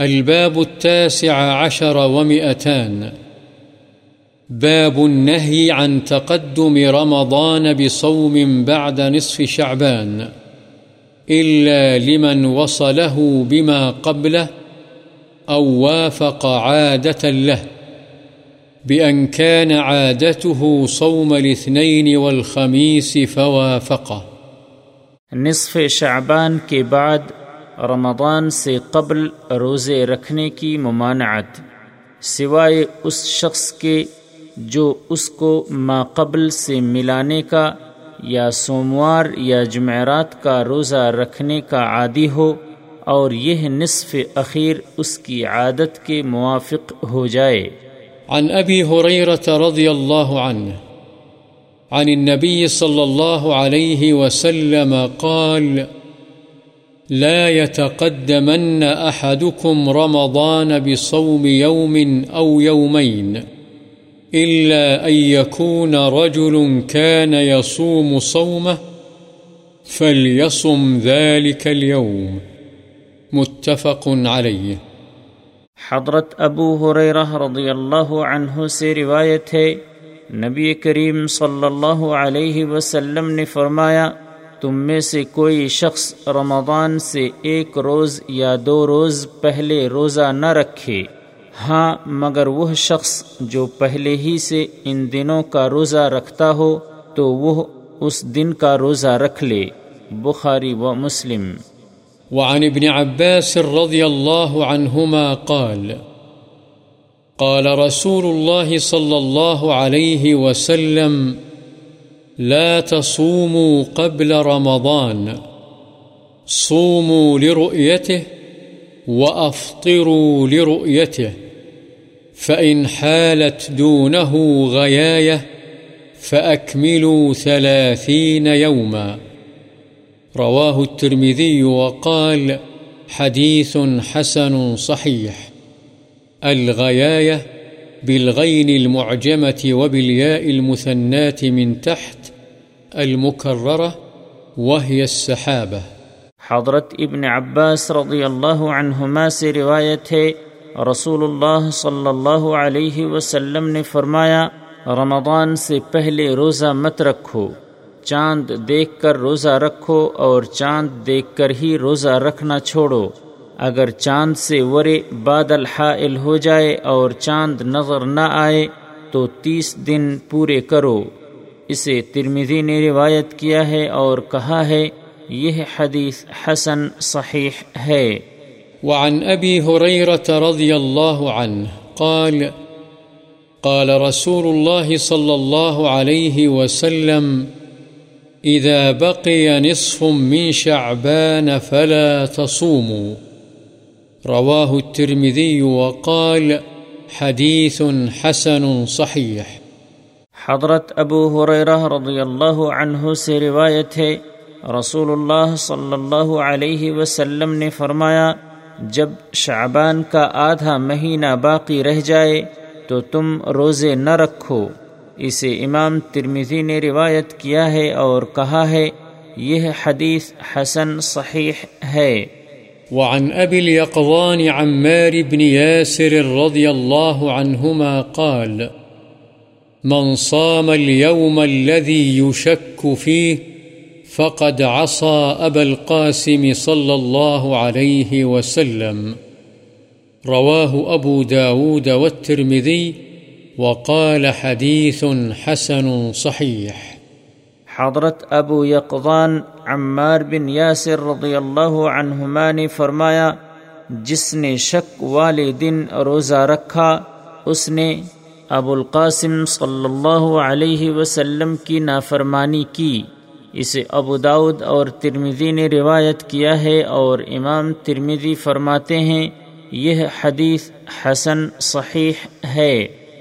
الباب التاسع عشر ومئتان. باب النهي عن تقدم رمضان بصوم بعد نصف شعبان. إلا لمن وصله بما قبله أو وافق عادة له. بأن كان عادته صوم الاثنين والخميس فوافقه. نصف شعبان کے بعد رمضان سے قبل روزے رکھنے کی ممانعت، سوائے اس شخص کے جو اس کو ما قبل سے ملانے کا یا سوموار یا جمعرات کا روزہ رکھنے کا عادی ہو اور یہ نصف اخیر اس کی عادت کے موافق ہو جائے۔ عن أبي هريرة رضي الله عنه عن النبي صلى الله عليه وسلم قال لا يتقدمن أحدكم رمضان بصوم يوم أو يومين إلا أن يكون رجل كان يصوم صومه فليصم ذلك اليوم. متفق عليه. حضرت ابو حریرہ رضی اللہ عنہ سے روایت ہے، نبی کریم صلی اللہ علیہ وسلم نے فرمایا تم میں سے کوئی شخص رمضان سے ایک روز یا دو روز پہلے روزہ نہ رکھے۔ ہاں مگر وہ شخص جو پہلے ہی سے ان دنوں کا روزہ رکھتا ہو، تو وہ اس دن کا روزہ رکھ لے۔ بخاری و مسلم۔ وعن ابن عباس رضي الله عنهما قال قال رسول الله صلى الله عليه وسلم لا تصوموا قبل رمضان. صوموا لرؤيته وأفطروا لرؤيته. فإن حالت دونه غياية فأكملوا ثلاثين يوماً. رواه الترمذي وقال حديث حسن صحيح. الغياية بالغين المعجمة وبالياء المثنات من تحت المكررة وهي السحابة. حضرت ابن عباس رضی اللہ عنہما سے روایت ہے رسول اللہ صلی اللہ علیہ وسلم نے فرمایا، رمضان سے پہلے روزہ مت رکھو، چاند دیکھ کر روزہ رکھو اور چاند دیکھ کر ہی روزہ رکھنا چھوڑو۔ اگر چاند سے ورے بادل حائل ہو جائے اور چاند نظر نہ آئے تو تیس دن پورے کرو۔ اسے ترمیدی نے روایت کیا ہے اور کہا ہے، یہ حدیث حسن صحیح ہے۔ وعن ابی حریرة رضی اللہ عنہ قال قال رسول الله صلى الله عليه وسلم إذا بقي نصف من شعبان فلا تصوموا رواه الترمذي وقال حديث حسن صحيح. حضرت ابو حریرہ رضی اللہ عنہ سے روایت ہے، رسول اللہ صلی اللہ علیہ وسلم نے فرمایا، جب شعبان کا آدھا مہینہ باقی رہ جائے تو تم روزے نہ رکھو۔ اسے امام ترمیزی نے روایت کیا ہے اور کہا ہے، یہ حدیث حسن صحیح ہے۔ وعن أبي اليقظان عمار بن ياسر رضي الله عنهما قال، من صام اليوم الذي يشك فيه فقد عصى أبا القاسم صلى الله عليه وسلم. رواه أبو داود والترمذي وقال حديث حسن صحيح. حضرت ابو یقضان عمار بن یاسر رضی اللہ عنہما نے فرمایا، جس نے شک والے دن روزہ رکھا، اس نے ابو القاسم صلی اللہ علیہ وسلم کی نافرمانی کی۔ اسے ابو داود اور ترمیدی نے روایت کیا ہے اور امام ترمیدی فرماتے ہیں، یہ حدیث حسن صحیح ہے۔